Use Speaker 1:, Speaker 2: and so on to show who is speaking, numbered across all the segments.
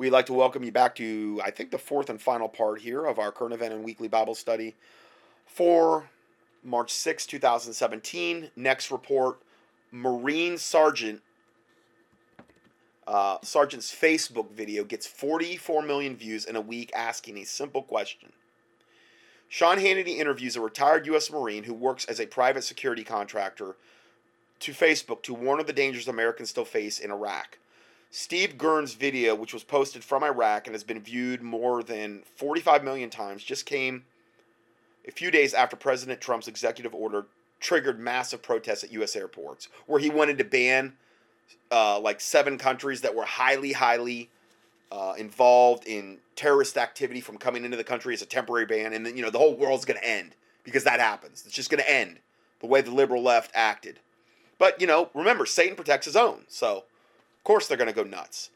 Speaker 1: We'd like to welcome you back to, I think, the fourth and final part here of our current event and weekly Bible study for March 6, 2017. Next report Marine Sergeant. Uh, Sergeant's Facebook video gets 44 million views in a week asking a simple question. Sean Hannity interviews a retired U.S. Marine who works as a private security contractor to Facebook to warn of the dangers Americans still face in Iraq. Steve Gern's video, which was posted from Iraq and has been viewed more than 45 million times, just came a few days after President Trump's executive order triggered massive protests at U.S. airports, where he wanted to ban uh, like seven countries that were highly, highly uh, involved in terrorist activity from coming into the country as a temporary ban, and then you know the whole world's going to end because that happens. It's just going to end the way the liberal left acted. But you know, remember, Satan protects his own, so of course, they're going to go nuts.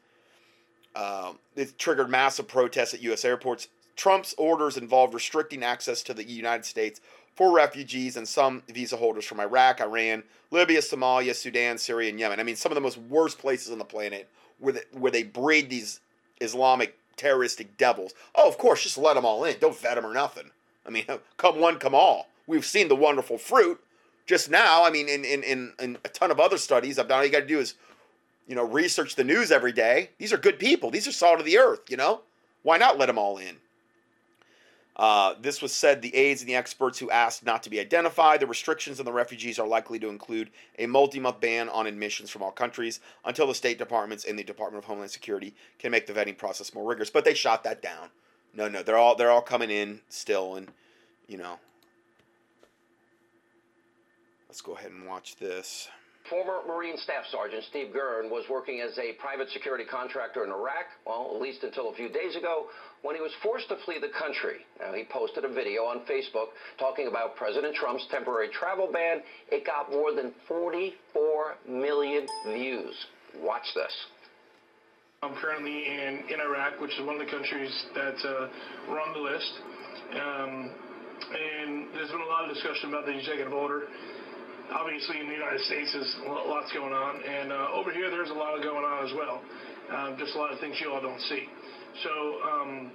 Speaker 1: Um, it triggered massive protests at U.S. airports. Trump's orders involved restricting access to the United States for refugees and some visa holders from Iraq, Iran, Libya, Somalia, Sudan, Syria, and Yemen. I mean, some of the most worst places on the planet where they, where they breed these Islamic terroristic devils. Oh, of course, just let them all in. Don't vet them or nothing. I mean, come one, come all. We've seen the wonderful fruit just now. I mean, in, in, in, in a ton of other studies, I've done all you got to do is you know, research the news every day. These are good people. These are salt of the earth, you know? Why not let them all in? Uh, this was said the aides and the experts who asked not to be identified. The restrictions on the refugees are likely to include a multi month ban on admissions from all countries until the State Departments and the Department of Homeland Security can make the vetting process more rigorous. But they shot that down. No, no, they're all they're all coming in still, and you know. Let's go ahead and watch this.
Speaker 2: Former Marine Staff Sergeant Steve Gern was working as a private security contractor in Iraq, well, at least until a few days ago, when he was forced to flee the country. Now, he posted a video on Facebook talking about President Trump's temporary travel ban. It got more than 44 million views. Watch this.
Speaker 3: I'm currently in, in Iraq, which is one of the countries that uh, were on the list. Um, and there's been a lot of discussion about the executive order obviously in the United States there's lots going on, and uh, over here there's a lot going on as well. Um, just a lot of things you all don't see. So um,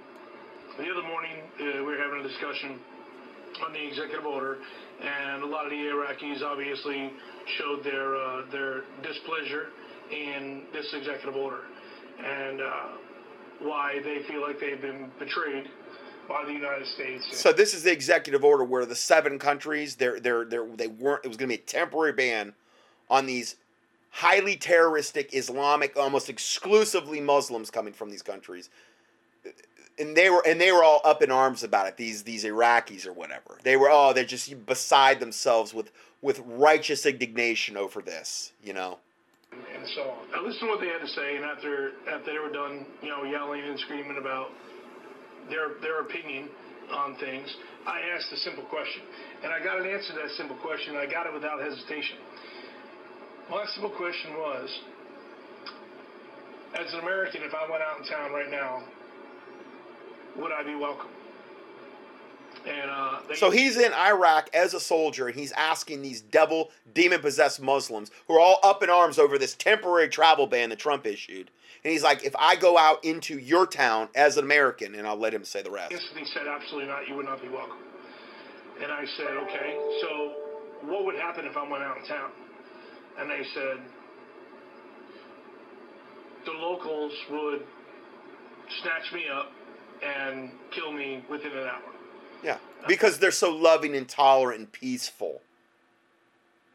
Speaker 3: the other morning uh, we were having a discussion on the executive order, and a lot of the Iraqis obviously showed their uh, their displeasure in this executive order, and uh, why they feel like they've been betrayed by the United States.
Speaker 1: So this is the executive order where the seven countries they're they're, they're they weren't it was going to be a temporary ban on these highly terroristic Islamic almost exclusively Muslims coming from these countries. And they were and they were all up in arms about it. These these Iraqis or whatever. They were oh they're just beside themselves with with righteous indignation over this, you know.
Speaker 3: And so on. I listened to what they had to say, and after after they were done, you know, yelling and screaming about their their opinion on things, I asked a simple question, and I got an answer to that simple question. I got it without hesitation. My simple question was, as an American, if I went out in town right now, would I be welcome? And, uh,
Speaker 1: so he's in Iraq as a soldier, and he's asking these devil, demon possessed Muslims who are all up in arms over this temporary travel ban that Trump issued and he's like, if I go out into your town as an American, and I'll let him say the rest.
Speaker 3: He said, absolutely not. You would not be welcome. And I said, okay. So what would happen if I went out in town? And they said, the locals would snatch me up and kill me within an hour.
Speaker 1: Yeah, because they're so loving and tolerant and peaceful.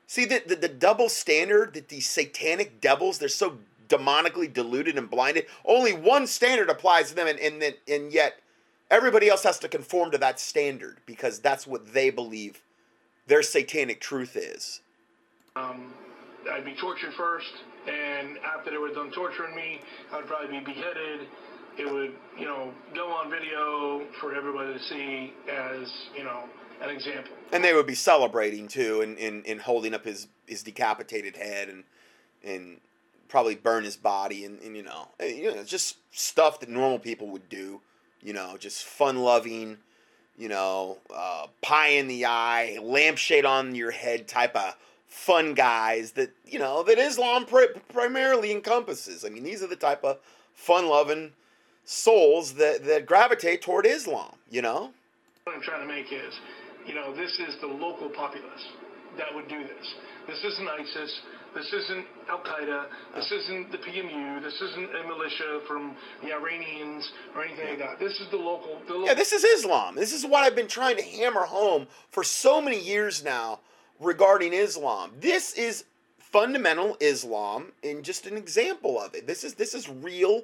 Speaker 1: See the, the, the double standard that these satanic devils they're so demonically deluded and blinded. Only one standard applies to them, and, and, and yet everybody else has to conform to that standard because that's what they believe their satanic truth is.
Speaker 3: Um, I'd be tortured first, and after they were done torturing me, I'd probably be beheaded. It would, you know, go on video for everybody to see as, you know, an example.
Speaker 1: And they would be celebrating too, and, and, and holding up his, his decapitated head and and probably burn his body and, and you know, eh, you know, just stuff that normal people would do. You know, just fun loving, you know, uh, pie in the eye, lampshade on your head type of fun guys that you know that Islam pri- primarily encompasses. I mean, these are the type of fun loving, souls that, that gravitate toward Islam, you know?
Speaker 3: What I'm trying to make is, you know, this is the local populace that would do this. This isn't ISIS. This isn't Al Qaeda. This isn't the PMU. This isn't a militia from the Iranians or anything like that. This is the local. The local
Speaker 1: Yeah, this is Islam. This is what I've been trying to hammer home for so many years now regarding Islam. This is fundamental Islam and just an example of it. This is this is real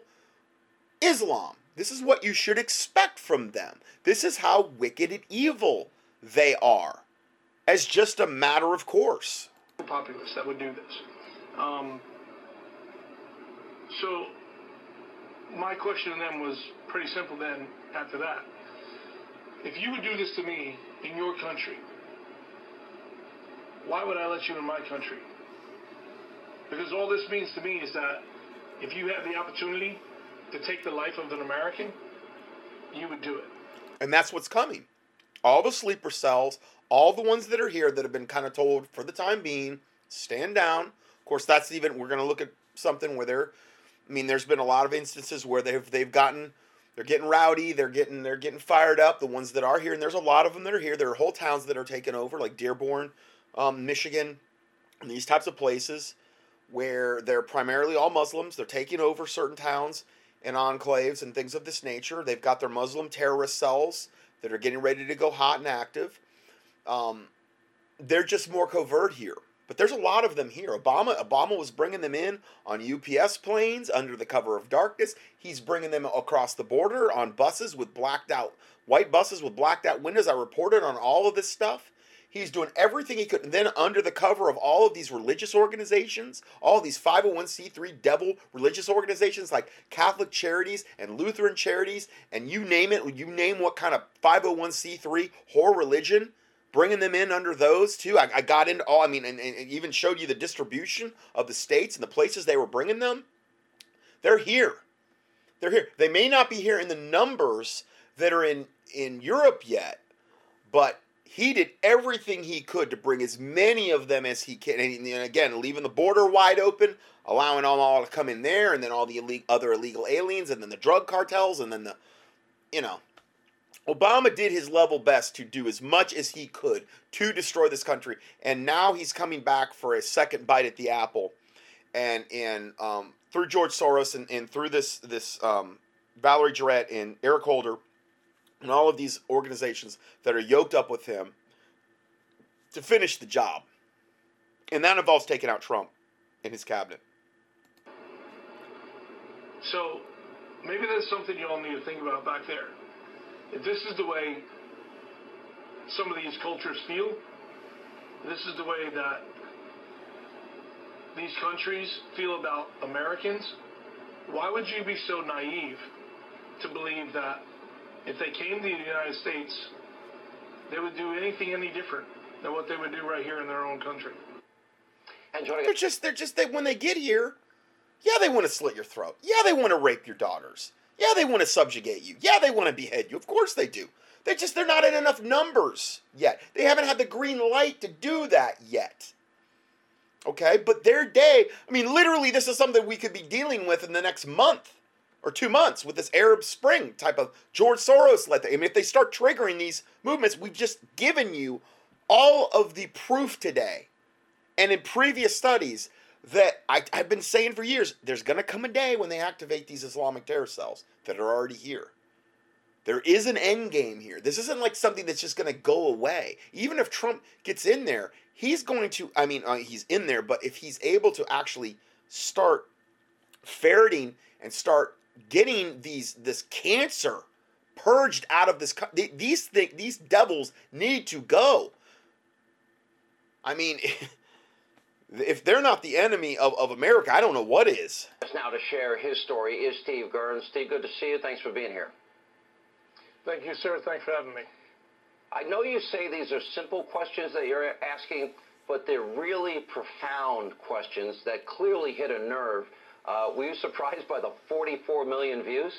Speaker 1: Islam. This is what you should expect from them. This is how wicked and evil they are. As just a matter of course.
Speaker 3: Populists that would do this. Um, so my question to them was pretty simple then after that. If you would do this to me in your country, why would I let you in my country? Because all this means to me is that if you have the opportunity to take the life of an American, you would do it.
Speaker 1: And that's what's coming. All the sleeper cells, all the ones that are here that have been kind of told for the time being, stand down. Of course, that's even we're going to look at something where they're. I mean, there's been a lot of instances where they've they've gotten they're getting rowdy, they're getting they're getting fired up. The ones that are here, and there's a lot of them that are here. There are whole towns that are taken over, like Dearborn, um, Michigan, and these types of places where they're primarily all Muslims. They're taking over certain towns and enclaves and things of this nature. They've got their Muslim terrorist cells that are getting ready to go hot and active. Um, they're just more covert here. But there's a lot of them here. Obama Obama was bringing them in on UPS planes under the cover of darkness. He's bringing them across the border on buses with blacked out white buses with blacked out windows. I reported on all of this stuff. He's doing everything he could. And then under the cover of all of these religious organizations, all these 501c3 devil religious organizations like Catholic Charities and Lutheran Charities, and you name it, you name what kind of 501c3 whore religion, bringing them in under those too. I, I got into all, I mean, and, and even showed you the distribution of the states and the places they were bringing them. They're here. They're here. They may not be here in the numbers that are in, in Europe yet, but he did everything he could to bring as many of them as he can. And again, leaving the border wide open, allowing them all to come in there, and then all the ille- other illegal aliens, and then the drug cartels, and then the, you know. Obama did his level best to do as much as he could to destroy this country, and now he's coming back for a second bite at the apple, and and um, through George Soros and, and through this this um, Valerie Jarrett and Eric Holder and all of these organizations that are yoked up with him to finish the job. And that involves taking out Trump and his cabinet.
Speaker 3: So maybe there's something you all need to think about back there. If this is the way some of these cultures feel, this is the way that these countries feel about Americans, why would you be so naive to believe that if they came to the United States, they would do anything any different than what they would do right here in their own country?
Speaker 2: And joining
Speaker 1: They're just they're just they when they get here, yeah, they want to slit your throat. Yeah, they want to rape your daughters. Yeah, they want to subjugate you. Yeah, they want to behead you. Of course they do. They just they're not in enough numbers yet. They haven't had the green light to do that yet. Okay, but their day, I mean, literally, this is something we could be dealing with in the next month or two months with this Arab Spring type of George Soros led. thing. I mean, if they start triggering these movements, we've just given you all of the proof today and in previous studies that I, I've been saying for years, there's going to come a day when they activate these Islamic terror cells that are already here. There is an end game here. This isn't like something that's just going to go away. Even if Trump gets in there, he's going to, I mean, uh, he's in there, but if he's able to actually start ferreting and start getting these this cancer purged out of this these th- these devils need to go. I mean, if they're not the enemy of, of America, I don't know what is.
Speaker 2: now to share his story is Steve Gern. Steve, good to see you. Thanks for being here.
Speaker 3: Thank you, sir. Thanks for having me.
Speaker 2: I know you say these are simple questions that you're asking, but they're really profound questions that clearly hit a nerve. Uh, were you surprised by the 44 million views?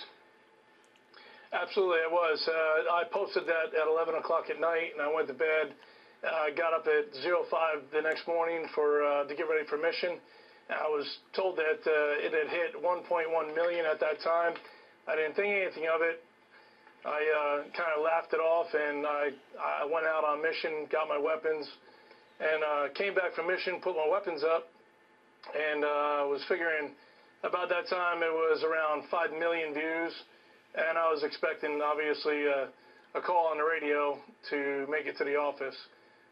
Speaker 3: Absolutely, I was. Uh, I posted that at 11 o'clock at night, and I went to bed. I uh, got up at 05 the next morning for uh, to get ready for mission. I was told that uh, it had hit 1.1 million at that time. I didn't think anything of it. I uh, kind of laughed it off, and I I went out on mission, got my weapons, and uh, came back from mission, put my weapons up, and uh, was figuring about that time it was around five million views, and I was expecting obviously uh, a call on the radio to make it to the office,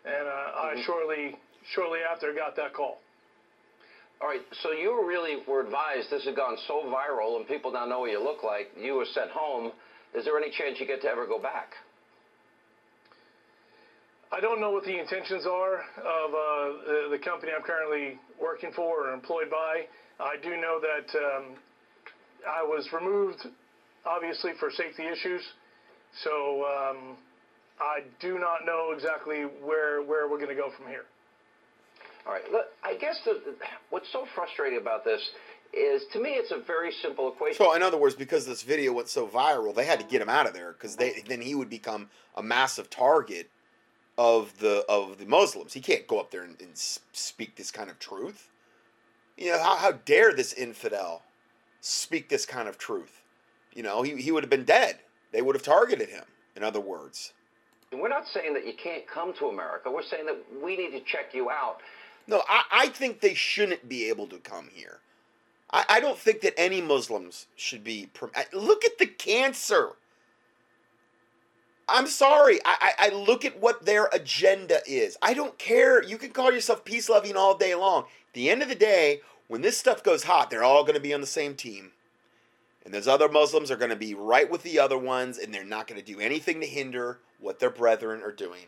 Speaker 3: and uh, mm-hmm. I shortly shortly after got that call.
Speaker 2: All right, so you really were advised this had gone so viral and people now know what you look like. You were sent home. Is there any chance you get to ever go back?
Speaker 3: I don't know what the intentions are of uh, the, the, company I'm currently working for or employed by. I do know that um, I was removed, obviously, for safety issues. So um, I do not know exactly where where we're going to go from here.
Speaker 2: All right. Look, I guess the, what's so frustrating about this is, to me, it's a very simple equation.
Speaker 1: So, in other words, because this video went so viral, they had to get him out of there because then he would become a massive target of the of the Muslims. He can't go up there and, and speak this kind of truth. You know, how, how dare this infidel speak this kind of truth? You know, he, he would have been dead. They would have targeted him, in other words.
Speaker 2: We're not saying that you can't come to America. We're saying that we need to check you out.
Speaker 1: No, I, I think they shouldn't be able to come here. I, I don't think that any Muslims should be. Uh, look at the cancer. I'm sorry. I, I, I look at what their agenda is. I don't care. You can call yourself peace loving all day long. At the end of the day, when this stuff goes hot, they're all going to be on the same team. And those other Muslims are going to be right with the other ones, and they're not going to do anything to hinder what their brethren are doing.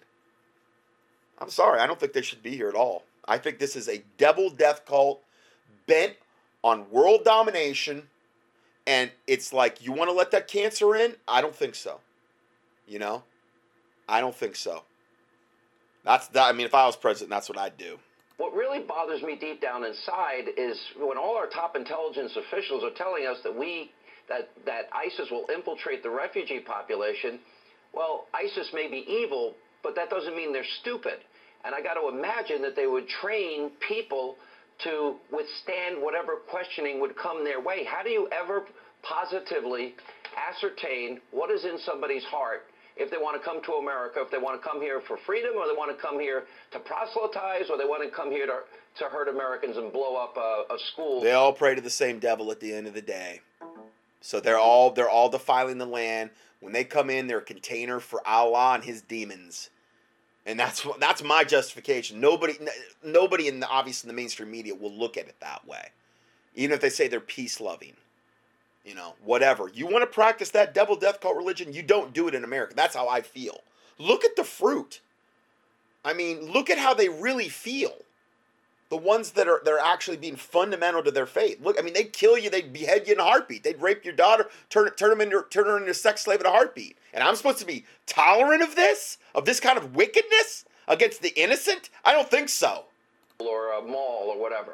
Speaker 1: I'm sorry. I don't think they should be here at all. I think this is a devil death cult bent on world domination. And it's like, you want to let that cancer in? I don't think so. You know? I don't think so. That's that. I mean, if I was president, that's what I'd do.
Speaker 2: What really bothers me deep down inside is when all our top intelligence officials are telling us that we that that ISIS will infiltrate the refugee population. Well, ISIS may be evil, but that doesn't mean they're stupid. And I got to imagine that they would train people to withstand whatever questioning would come their way. How do you ever positively ascertain what is in somebody's heart if they want to come to America, if they want to come here for freedom, or they want to come here to proselytize, or they want to come here to, to hurt Americans and blow up a, a school?
Speaker 1: They all pray to the same devil at the end of the day. So they're all they're all defiling the land. When they come in, they're a container for Allah and his demons and that's that's my justification. Nobody, nobody in the obviously in the mainstream media will look at it that way, even if they say they're peace loving. You know, whatever you want to practice that devil death cult religion, you don't do it in America. That's how I feel. Look at the fruit. I mean, look at how they really feel. The ones that are they're actually being fundamental to their faith. Look, I mean, they'd kill you, they'd behead you in a heartbeat, they'd rape your daughter, turn turn them into turn her into a sex slave in a heartbeat. And I'm supposed to be tolerant of this? Of this kind of wickedness against the innocent? I don't think so.
Speaker 2: Or a mall or whatever.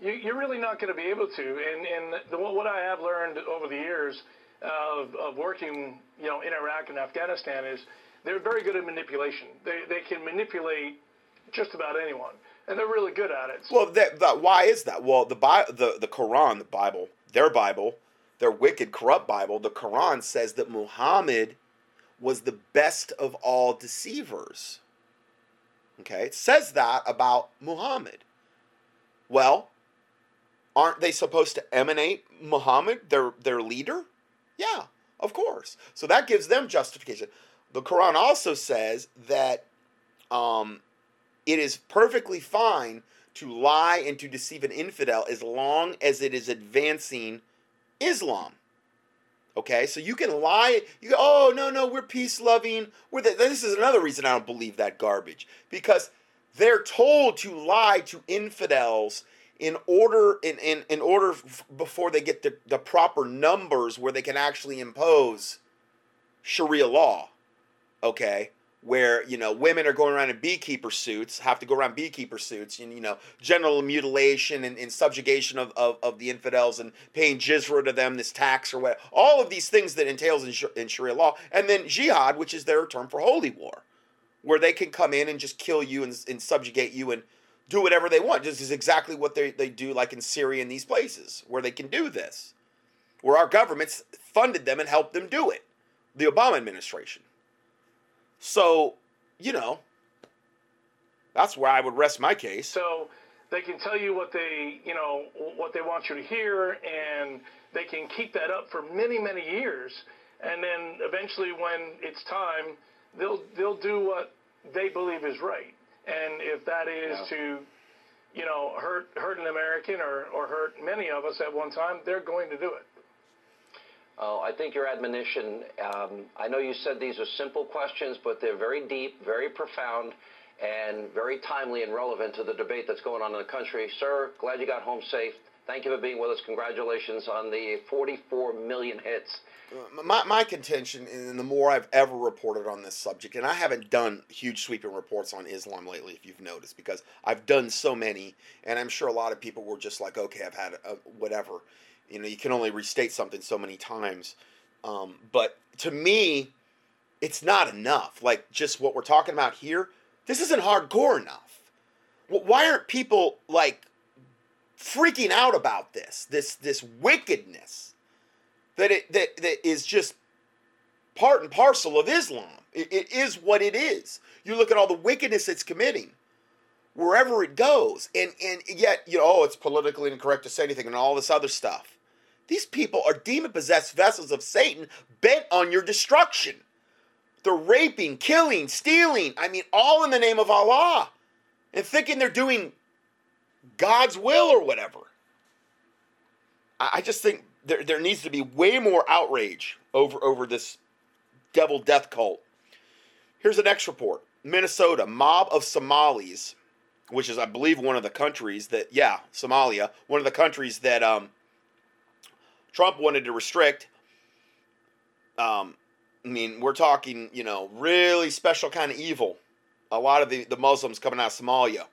Speaker 3: You, are really not going to be able to. And, and the, what I have learned over the years uh, of, of working, you know, in Iraq and Afghanistan is they're very good at manipulation. They, they can manipulate just about anyone, and they're really good at it.
Speaker 1: Well, that, that, why is that? Well, the, the the Quran, the Bible, their Bible, their wicked, corrupt Bible, the Quran says that Muhammad was the best of all deceivers. Okay, it says that about Muhammad. Well, aren't they supposed to emanate Muhammad, their their leader? Yeah, of course. So that gives them justification. The Quran also says that um, it is perfectly fine to lie and to deceive an infidel as long as it is advancing Islam. Okay, so you can lie. You go, oh no no, we're peace loving. We're the, this is another reason I don't believe that garbage because they're told to lie to infidels in order in in, in order f- before they get the, the proper numbers where they can actually impose Sharia law. Okay, where you know women are going around in beekeeper suits have to go around beekeeper suits and you know general mutilation and, and subjugation of, of, of, the infidels and paying jizra to them this tax or what all of these things that entails in, in sharia law and then jihad which is their term for holy war where they can come in and just kill you and, and subjugate you and do whatever they want this is exactly what they, they do like in syria and these places where they can do this where our governments funded them and helped them do it. The Obama administration. So, you know, that's where I would rest my case.
Speaker 3: So they can tell you what they, you know, what they want you to hear, and they can keep that up for many, many years, and then eventually, when it's time, they'll they'll do what they believe is right, and if that is yeah. to, you know, hurt hurt an American or or hurt many of us at one time, they're going to do it.
Speaker 2: Oh, I think your admonition, um, I know you said these are simple questions, but they're very deep, very profound, and very timely and relevant to the debate that's going on in the country. Sir, glad you got home safe. Thank you for being with us. Congratulations on the 44 million hits.
Speaker 1: Uh, my, my contention, and the more I've ever reported on this subject, and I haven't done huge sweeping reports on Islam lately, if you've noticed, because I've done so many, and I'm sure a lot of people were just like, okay, I've had a, whatever. You know, you can only restate something so many times. Um, but to me, it's not enough. Like just what we're talking about here, this isn't hardcore enough. Why aren't people like freaking out about this? This this wickedness that it that, that is just part and parcel of Islam. It, it is what it is. You look at all the wickedness it's committing wherever it goes, and and yet you know oh it's politically incorrect to say anything and all this other stuff. These people are demon possessed vessels of Satan bent on your destruction. They're raping, killing, stealing. I mean, all in the name of Allah and thinking they're doing God's will or whatever. I just think there, there needs to be way more outrage over, over this devil death cult. Here's the next report Minnesota, mob of Somalis, which is, I believe, one of the countries that, yeah, Somalia, one of the countries that um, Trump wanted to restrict. Um, I mean, we're talking, you know, really special kind of evil. A lot of the, the Muslims coming out of Somalia,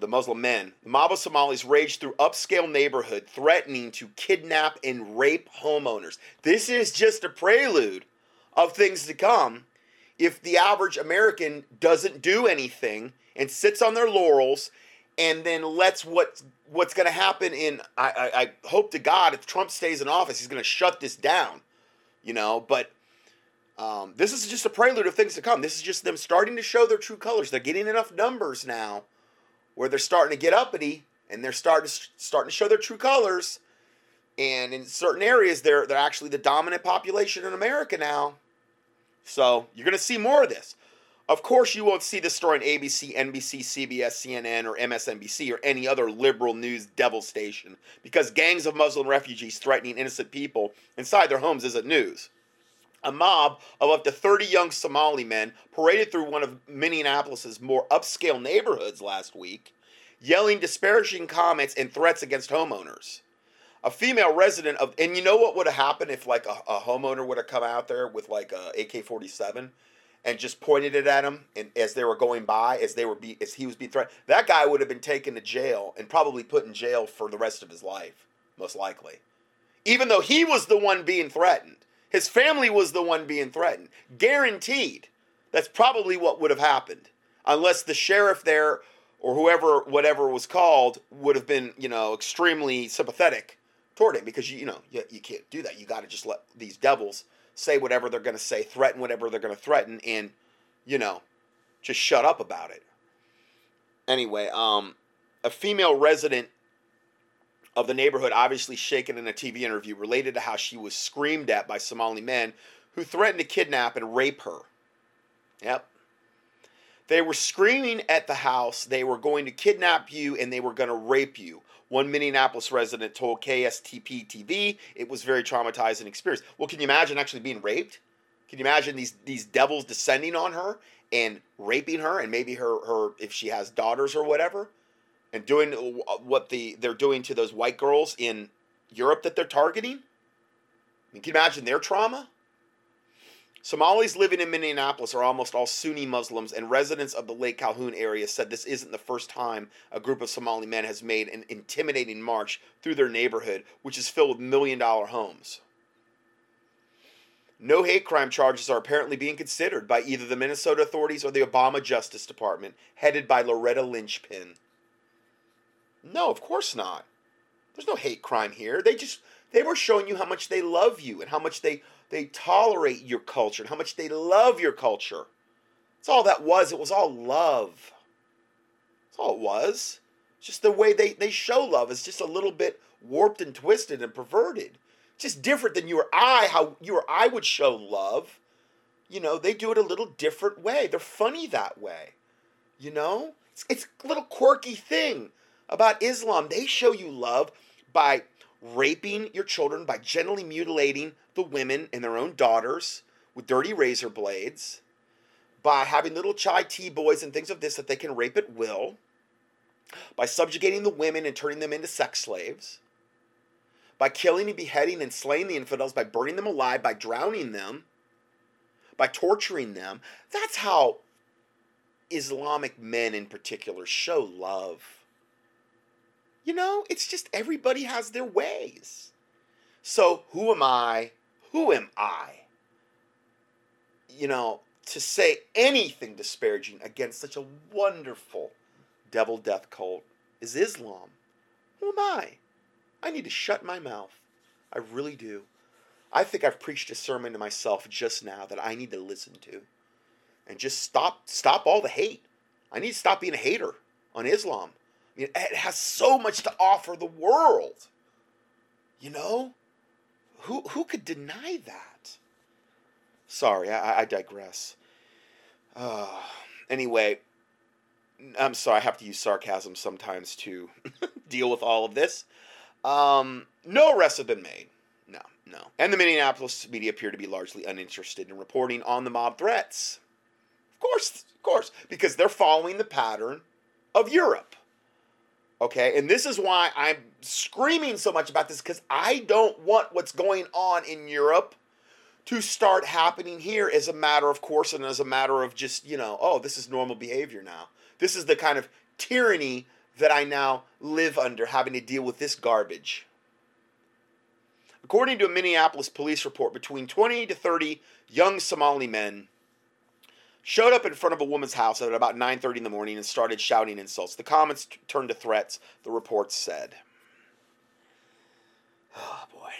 Speaker 1: the Muslim men. The mob of Somalis raged through upscale neighborhood, threatening to kidnap and rape homeowners. This is just a prelude of things to come if the average American doesn't do anything and sits on their laurels and then lets what what's going to happen in I, I, I hope to God if Trump stays in office, he's going to shut this down, you know. But um, this is just a prelude of things to come. This is just them starting to show their true colors. They're getting enough numbers now where they're starting to get uppity and they're starting to, starting to show their true colors. And in certain areas, they're they're actually the dominant population in America now. So you're going to see more of this. Of course, you won't see this story on ABC, NBC, CBS, CNN, or MSNBC, or any other liberal news devil station, because gangs of Muslim refugees threatening innocent people inside their homes isn't news. A mob of up to 30 young Somali men paraded through one of Minneapolis's more upscale neighborhoods last week, yelling disparaging comments and threats against homeowners. A female resident of, and you know what would have happened if like a, a homeowner would have come out there with like a AK 47? and just pointed it at him and as they were going by as they were be as he was being threatened that guy would have been taken to jail and probably put in jail for the rest of his life most likely even though he was the one being threatened his family was the one being threatened. Guaranteed. That's probably what would have happened. Unless the sheriff there or whoever whatever was called would have been you know extremely sympathetic toward him. Because you, you know you, you can't do that. You got to just let these devils say whatever they're going to say, threaten whatever they're going to threaten, and, you know, just shut up about it. Anyway, um, a female resident of the neighborhood, obviously shaken in a TV interview, related to how she was screamed at by Somali men who threatened to kidnap and rape her. Yep. They were screaming at the house they were going to kidnap you and they were going to rape you. One Minneapolis resident told KSTP TV it was very traumatizing experience. Well, can you imagine actually being raped? Can you imagine these these devils descending on her and raping her and maybe her her if she has daughters or whatever and doing what the they're doing to those white girls in Europe that they're targeting? Can you imagine their trauma? Somalis living in Minneapolis are almost all Sunni Muslims, and residents of the Lake Calhoun area said this isn't the first time a group of Somali men has made an intimidating march through their neighborhood, which is filled with million dollar homes. No hate crime charges are apparently being considered by either the Minnesota authorities or the Obama Justice Department, headed by Loretta Lynchpin. No, of course not. There's no hate crime here. They just They were showing you how much they love you and how much they, they tolerate your culture and how much they love your culture. That's all that was. It was all love. That's all it was. Just the way they, they show love is just a little bit warped and twisted and perverted. Just different than you or I, how you or I would show love. You know, they do it a little different way. They're funny that way. You know? It's, it's a little quirky thing about Islam. They show you love by raping your children, by gently mutilating the women and their own daughters with dirty razor blades, by having little chai tea boys and things of this that they can rape at will, by subjugating the women and turning them into sex slaves, by killing and beheading and slaying the infidels, by burning them alive, by drowning them, by torturing them. That's how Islamic men in particular show love. You know, it's just everybody has their ways. So who am I? Who am I? You know, to say anything disparaging against such a wonderful devil death cult is Islam. Who am I? I need to shut my mouth. I really do. I think I've preached a sermon to myself just now that I need to listen to. And just stop stop all the hate. I need to stop being a hater on Islam. I mean, it has so much to offer the world. You know? Who who could deny that? Sorry, I, I digress. Uh, anyway, I'm sorry, I have to use sarcasm sometimes to deal with all of this. Um, no arrests have been made. No, no. And the Minneapolis media appear to be largely uninterested in reporting on the mob threats. Of course, of course, because they're following the pattern of Europe. Okay, and this is why I'm screaming so much about this because I don't want what's going on in Europe to start happening here as a matter of course and as a matter of just, you know, oh, this is normal behavior now. This is the kind of tyranny that I now live under, having to deal with this garbage. According to a Minneapolis police report, between 20 to 30 young Somali men showed up in front of a woman's house at about 9:30 in the morning and started shouting insults. The comments t- turned to threats, the report said. Oh boy.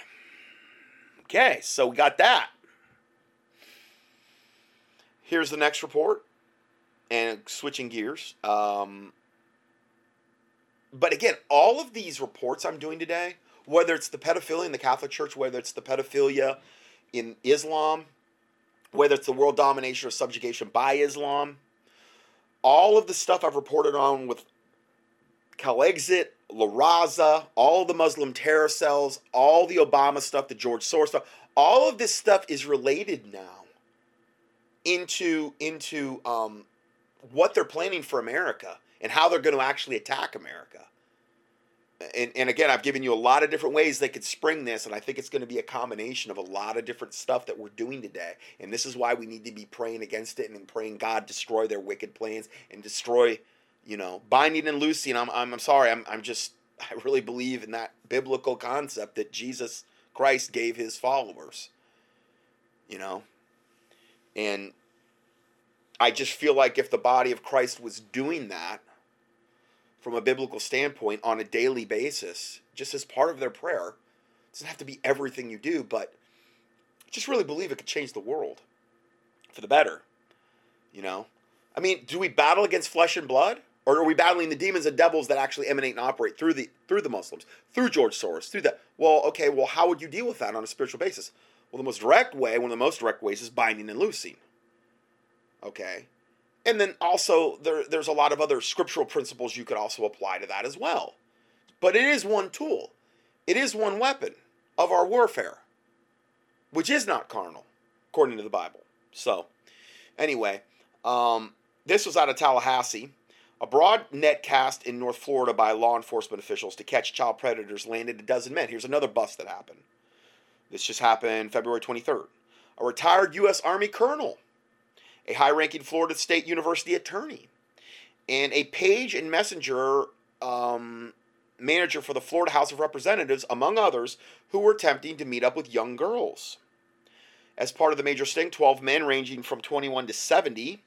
Speaker 1: Okay, so we got that. Here's the next report, and switching gears. Um, but again, all of these reports I'm doing today, whether it's the pedophilia in the Catholic Church, whether it's the pedophilia in Islam, whether it's the world domination or subjugation by Islam, all of the stuff I've reported on with Calexit, La Raza, all the Muslim terror cells, all the Obama stuff, the George Soros stuff, all of this stuff is related now into into um, what they're planning for America and how they're going to actually attack America. And, and again, I've given you a lot of different ways they could spring this, and I think it's going to be a combination of a lot of different stuff that we're doing today. And this is why we need to be praying against it and praying God destroy their wicked plans and destroy, you know, binding and loosing. I'm, I'm, I'm sorry, I'm, I'm just, I really believe in that biblical concept that Jesus Christ gave his followers, you know, and I just feel like if the body of Christ was doing that from a biblical standpoint on a daily basis, just as part of their prayer, it doesn't have to be everything you do, but just really believe it could change the world for the better. You know? I mean, do we battle against flesh and blood? Or are we battling the demons and devils that actually emanate and operate through the through the Muslims, through George Soros, through that? Well, okay, well, how would you deal with that on a spiritual basis? Well, the most direct way, one of the most direct ways, is binding and loosing. Okay, and then also there, there's a lot of other scriptural principles you could also apply to that as well. But it is one tool. It is one weapon of our warfare, which is not carnal, according to the Bible. So, anyway, um, this was out of Tallahassee. A broad net cast in North Florida by law enforcement officials to catch child predators landed a dozen men. Here's another bust that happened. This just happened February 23rd. A retired U.S. Army colonel a high ranking Florida State University attorney, and a page and messenger um, manager for the Florida House of Representatives, among others, who were attempting to meet up with young girls. As part of the major sting, 12 men ranging from 21 to 70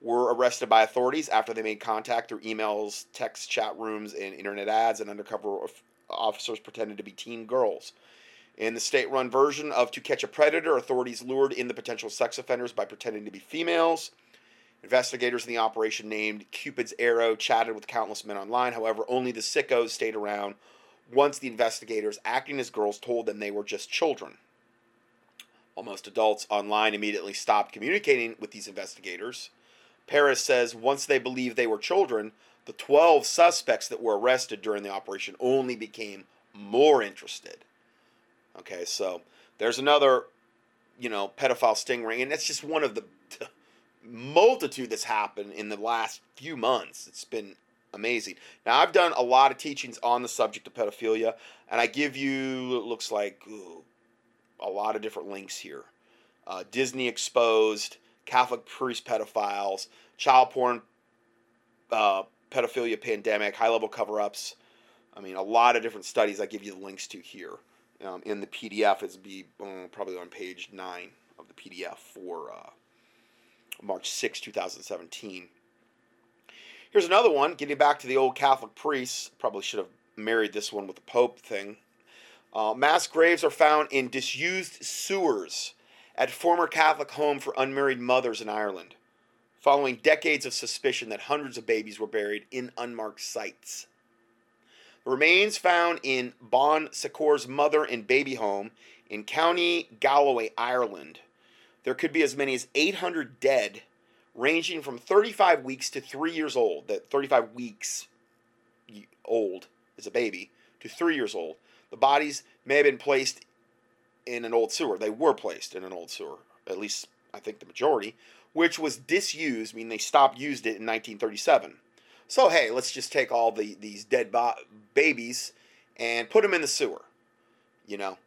Speaker 1: were arrested by authorities after they made contact through emails, text chat rooms, and internet ads, and undercover officers pretended to be teen girls. In the state run version of To Catch a Predator, authorities lured in the potential sex offenders by pretending to be females. Investigators in the operation named Cupid's Arrow chatted with countless men online. However, only the sickos stayed around once the investigators, acting as girls, told them they were just children. Almost adults online immediately stopped communicating with these investigators, Paris says once they believed they were children, the 12 suspects that were arrested during the operation only became more interested. Okay, so there's another, you know, pedophile sting ring, and that's just one of the multitude that's happened in the last few months. It's been amazing. Now, I've done a lot of teachings on the subject of pedophilia, and I give you, it looks like, ooh, a lot of different links here. Uh, Disney exposed, Catholic priest pedophiles, child porn, uh, pedophilia pandemic, high level cover ups. I mean, a lot of different studies I give you the links to here. Um, in the PDF, it's be uh, probably on page 9 of the PDF for uh, March 6, 2017. Here's another one, getting back to the old Catholic priests. Probably should have married this one with the Pope thing. Uh, mass graves are found in disused sewers at former Catholic home for unmarried mothers in Ireland, following decades of suspicion that hundreds of babies were buried in unmarked sites. Remains found in Bon Secours mother and baby home in County Galway, Ireland. There could be as many as 800 dead, ranging from 35 weeks to three years old. That 35 weeks old is a baby to three years old. The bodies may have been placed in an old sewer. They were placed in an old sewer, at least I think the majority, which was disused. I mean, they stopped used it in 1937. So hey, let's just take all the these dead bo- babies and put them in the sewer. You know,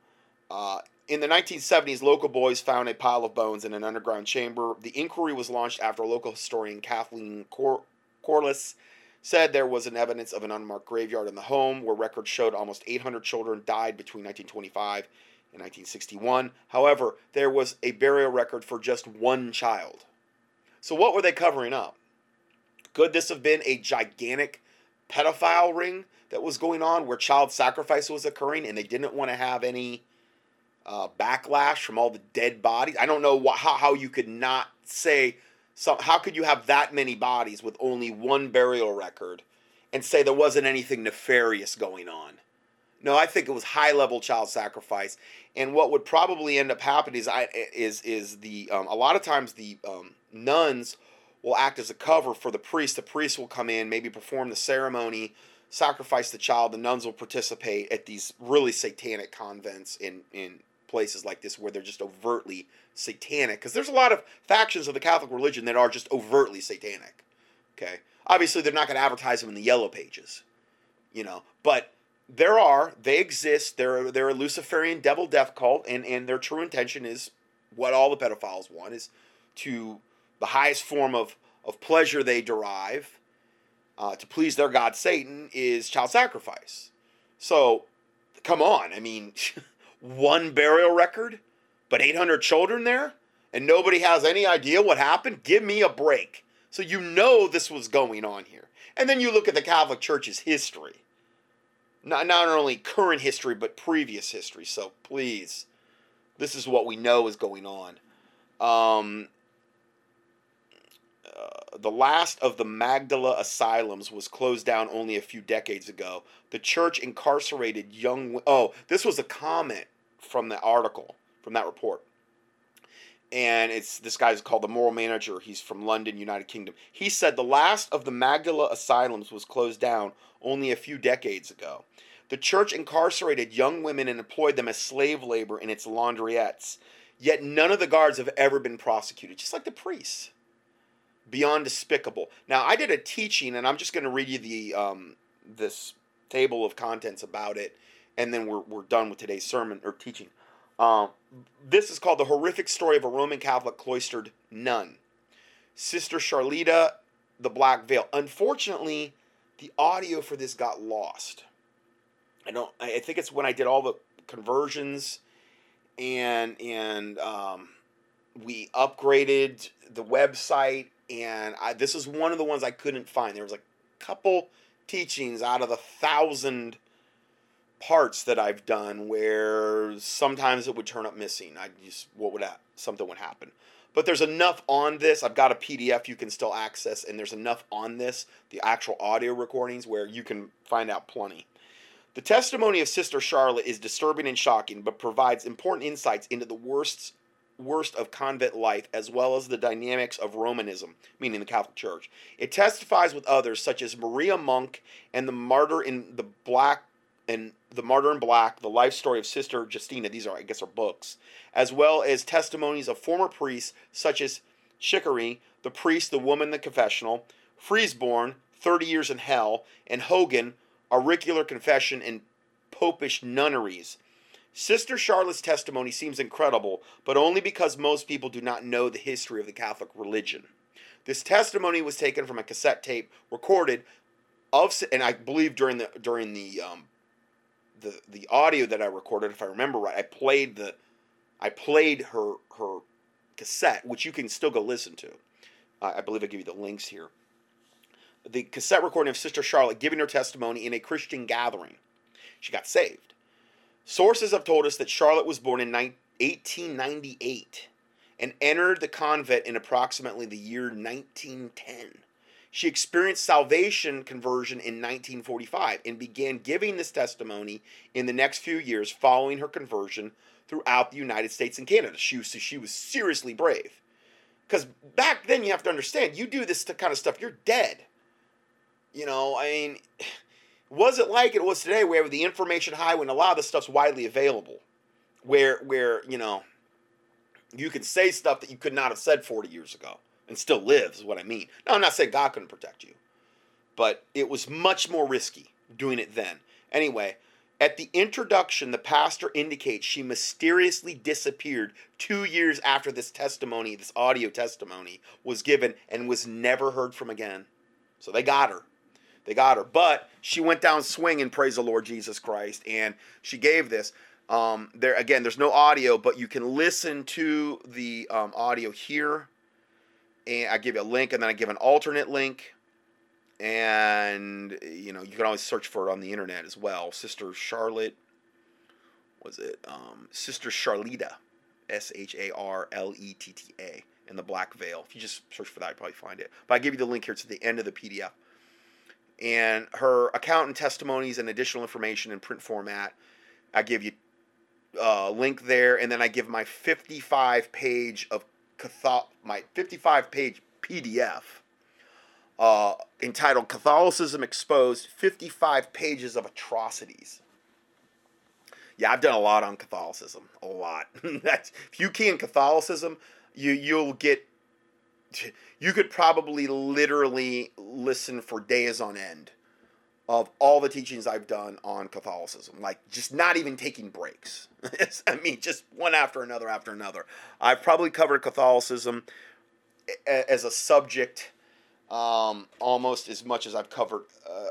Speaker 1: uh, in the 1970s, local boys found a pile of bones in an underground chamber. The inquiry was launched after local historian Kathleen Cor- Corless said there was an evidence of an unmarked graveyard in the home where records showed almost 800 children died between 1925 and 1961. However, there was a burial record for just one child. So, what were they covering up? Could this have been a gigantic pedophile ring that was going on where child sacrifice was occurring and they didn't want to have any uh, backlash from all the dead bodies? I don't know wh- how, how you could not say so how could you have that many bodies with only one burial record and say there wasn't anything nefarious going on? No, I think it was high level child sacrifice. And what would probably end up happening is I is is the um, a lot of times the um, nuns will act as a cover for the priest. The priest will come in, maybe perform the ceremony, sacrifice the child. The nuns will participate at these really satanic convents in in places like this where they're just overtly satanic because there's a lot of factions of the Catholic religion that are just overtly satanic. Okay, obviously they're not going to advertise them in the yellow pages, you know, but there are they exist. They're they're a Luciferian devil death cult, and and their true intention is what all the pedophiles want is to the highest form of of pleasure they derive uh, to please their god Satan is child sacrifice. So, come on, I mean. one burial record, but 800 children there, and nobody has any idea what happened? Give me a break. So you know this was going on here. And then you look at the Catholic Church's history. Not, not only current history, but previous history. So please, this is what we know is going on. Um, the last of the Magdala asylums was closed down only a few decades ago. The church incarcerated young. Oh, this was a comment from the article, from that report. And it's this guy's called the moral manager. He's from London, United Kingdom. He said the last of the Magdala asylums was closed down only a few decades ago. The church incarcerated young women and employed them as slave labor in its laundriettes. Yet none of the guards have ever been prosecuted, just like the priests. Beyond despicable. Now, I did a teaching, and I'm just going to read you the um, this table of contents about it and then we're, we're done with today's sermon or teaching. Um, this is called The Horrific Story of a Roman Catholic Cloistered Nun. Sister Charlotte, the Black Veil. Unfortunately, the audio for this got lost. I don't. I think it's when I did all the conversions, and and um, we upgraded the website, and I, this is one of the ones I couldn't find. There was a couple teachings out of the thousand parts that I've done where sometimes it would turn up missing. I just what would something would happen. But there's enough on this. I've got a PDF you can still access, and there's enough on this, the actual audio recordings, where you can find out plenty. The testimony of Sister Charlotte is disturbing and shocking, but provides important insights into the worst worst of convent life as well as the dynamics of Romanism, meaning the Catholic Church. It testifies with others such as Maria Monk and the martyr in the black and the martyr in black, the life story of Sister Justina. These are, I guess, are books, as well as testimonies of former priests such as Chiniquy, the priest, the woman, the confessional, Fresenborg, 30 years in hell, and Hogan, auricular confession and popish nunneries. Sister Charlotte's testimony seems incredible, but only because most people do not know the history of the Catholic religion. This testimony was taken from a cassette tape recorded of, and I believe during the during the um, the the audio that I recorded, if I remember right, I played the I played her her cassette, which you can still go listen to. Uh, I believe I give you the links here. The cassette recording of Sister Charlotte giving her testimony in a Christian gathering. She got saved. Sources have told us that Charlotte was born in 1898 and entered the convent in approximately the year 1910. She experienced salvation conversion in 1945 and began giving this testimony in the next few years following her conversion throughout the United States and Canada. She was, she was seriously brave. Because back then, you have to understand, you do this kind of stuff, you're dead. You know, I mean, wasn't like it was today where the information highway and a lot of the stuff's widely available? Where where you know you can say stuff that you could not have said 40 years ago and still lives is what i mean. Now i'm not saying god couldn't protect you but it was much more risky doing it then. Anyway at the introduction the pastor indicates she mysteriously disappeared two years after this testimony this audio testimony was given and was never heard from again. So they got her they got her. But she went down swinging, praise the Lord Jesus Christ, and she gave this. Um, there again, there's no audio, but you can listen to the um, audio here. And I give you a link, and then I give an alternate link. And you know, you can always search for it on the internet as well. Sister Charlotte, was it um, Sister Charlita, S H A R L E T T A, in the black veil. If you just search for that, you probably find it. But I give you the link here to the end of the PDF and her account and testimonies and additional information in print format. I give you a uh, link there, and then I give my 55 page of Catholic, my 55 page PDF uh, entitled Catholicism Exposed 55 Pages of Atrocities. Yeah, I've done a lot on Catholicism. A lot. If you in Catholicism, you, you'll get you could probably literally listen for days on end of all the teachings I've done on Catholicism, like just not even taking breaks. I mean, just one after another after another. I've probably covered Catholicism as a subject um, almost as much as I've covered, uh,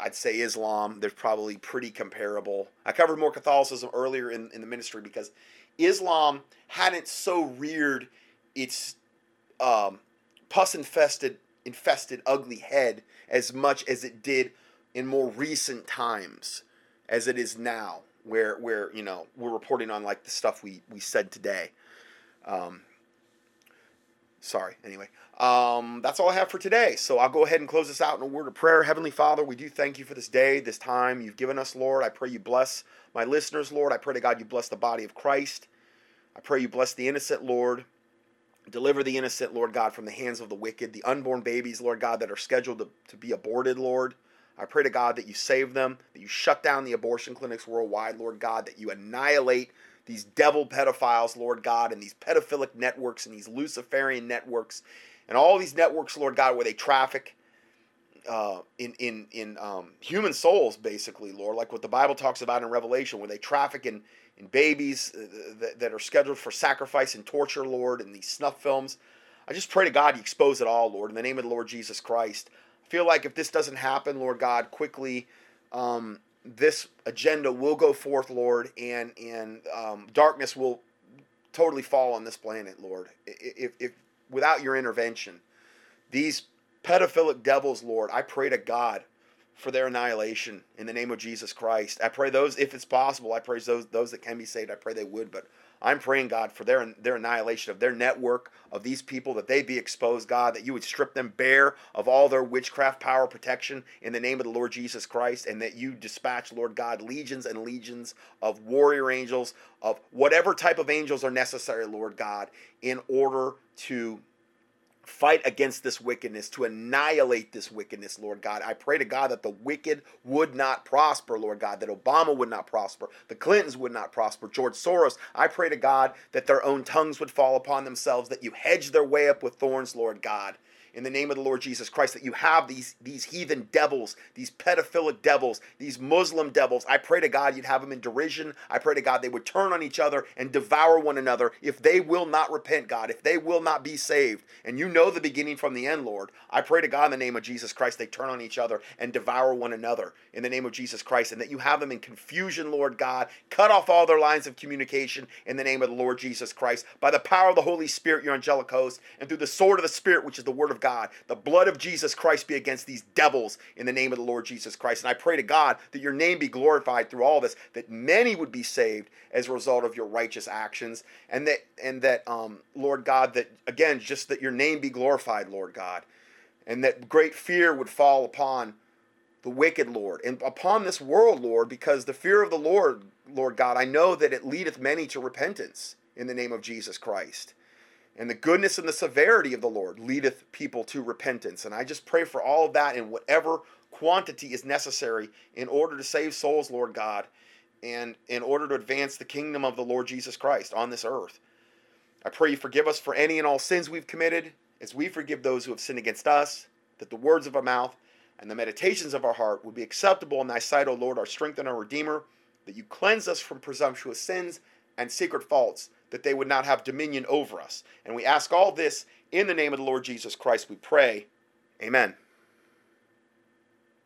Speaker 1: I'd say Islam. They're probably pretty comparable. I covered more Catholicism earlier in, in the ministry because Islam hadn't so reared its um, pus infested, infested, ugly head as much as it did in more recent times, as it is now, where where you know we're reporting on like the stuff we we said today. Um, sorry. Anyway, um, that's all I have for today. So I'll go ahead and close this out in a word of prayer. Heavenly Father, we do thank you for this day, this time you've given us, Lord. I pray you bless my listeners, Lord. I pray to God you bless the body of Christ. I pray you bless the innocent, Lord. Deliver the innocent, Lord God, from the hands of the wicked, the unborn babies, Lord God, that are scheduled to, to be aborted, Lord. I pray to God that you save them, that you shut down the abortion clinics worldwide, Lord God, that you annihilate these devil pedophiles, Lord God, and these pedophilic networks and these Luciferian networks and all these networks, Lord God, where they traffic uh, in in in um, human souls, basically, Lord, like what the Bible talks about in Revelation, where they traffic in in babies uh, that, that are scheduled for sacrifice and torture, Lord, in these snuff films. I just pray to God you expose it all, Lord, in the name of the Lord Jesus Christ. I feel like if this doesn't happen, Lord God, quickly, um, this agenda will go forth, Lord, and and um, darkness will totally fall on this planet, Lord. If, if without your intervention, these pedophilic devils, Lord, I pray to God for their annihilation in the name of Jesus Christ. I pray those, if it's possible, I pray those those that can be saved. I pray they would, but I'm praying God for their their annihilation of their network of these people that they be exposed, God, that you would strip them bare of all their witchcraft power protection in the name of the Lord Jesus Christ, and that you dispatch, Lord God, legions and legions of warrior angels of whatever type of angels are necessary, Lord God, in order to fight against this wickedness, to annihilate this wickedness, Lord God. I pray to God that the wicked would not prosper, Lord God, that Obama would not prosper, the Clintons would not prosper, George Soros. I pray to God that their own tongues would fall upon themselves, that you hedge their way up with thorns, Lord God in the name of the Lord Jesus Christ that you have these these heathen devils, these pedophilic devils, these Muslim devils. I pray to God you'd have them in derision. I pray to God they would turn on each other and devour one another if they will not repent, God, if they will not be saved. And you know the beginning from the end, Lord. I pray to God in the name of Jesus Christ they turn on each other and devour one another in the name of Jesus Christ and that you have them in confusion, Lord God. Cut off all their lines of communication in the name of the Lord Jesus Christ by the power of the Holy Spirit, your angelic host, and through the sword of the Spirit, which is the word of God. The blood of Jesus Christ be against these devils in the name of the Lord Jesus Christ. And I pray to God that your name be glorified through all this, that many would be saved as a result of your righteous actions, and that and that um, Lord God, that again, just that your name be glorified, Lord God, and that great fear would fall upon the wicked, Lord, and upon this world, Lord, because the fear of the Lord, Lord God, I know that it leadeth many to repentance in the name of Jesus Christ. And the goodness and the severity of the Lord leadeth people to repentance. And I just pray for all of that in whatever quantity is necessary in order to save souls, Lord God, and in order to advance the kingdom of the Lord Jesus Christ on this earth. I pray you forgive us for any and all sins we've committed, as we forgive those who have sinned against us, that the words of our mouth and the meditations of our heart would be acceptable in thy sight, O Lord, our strength and our Redeemer, that you cleanse us from presumptuous sins and secret faults that they would not have dominion over us. And we ask all this in the name of the Lord Jesus Christ, we pray. Amen.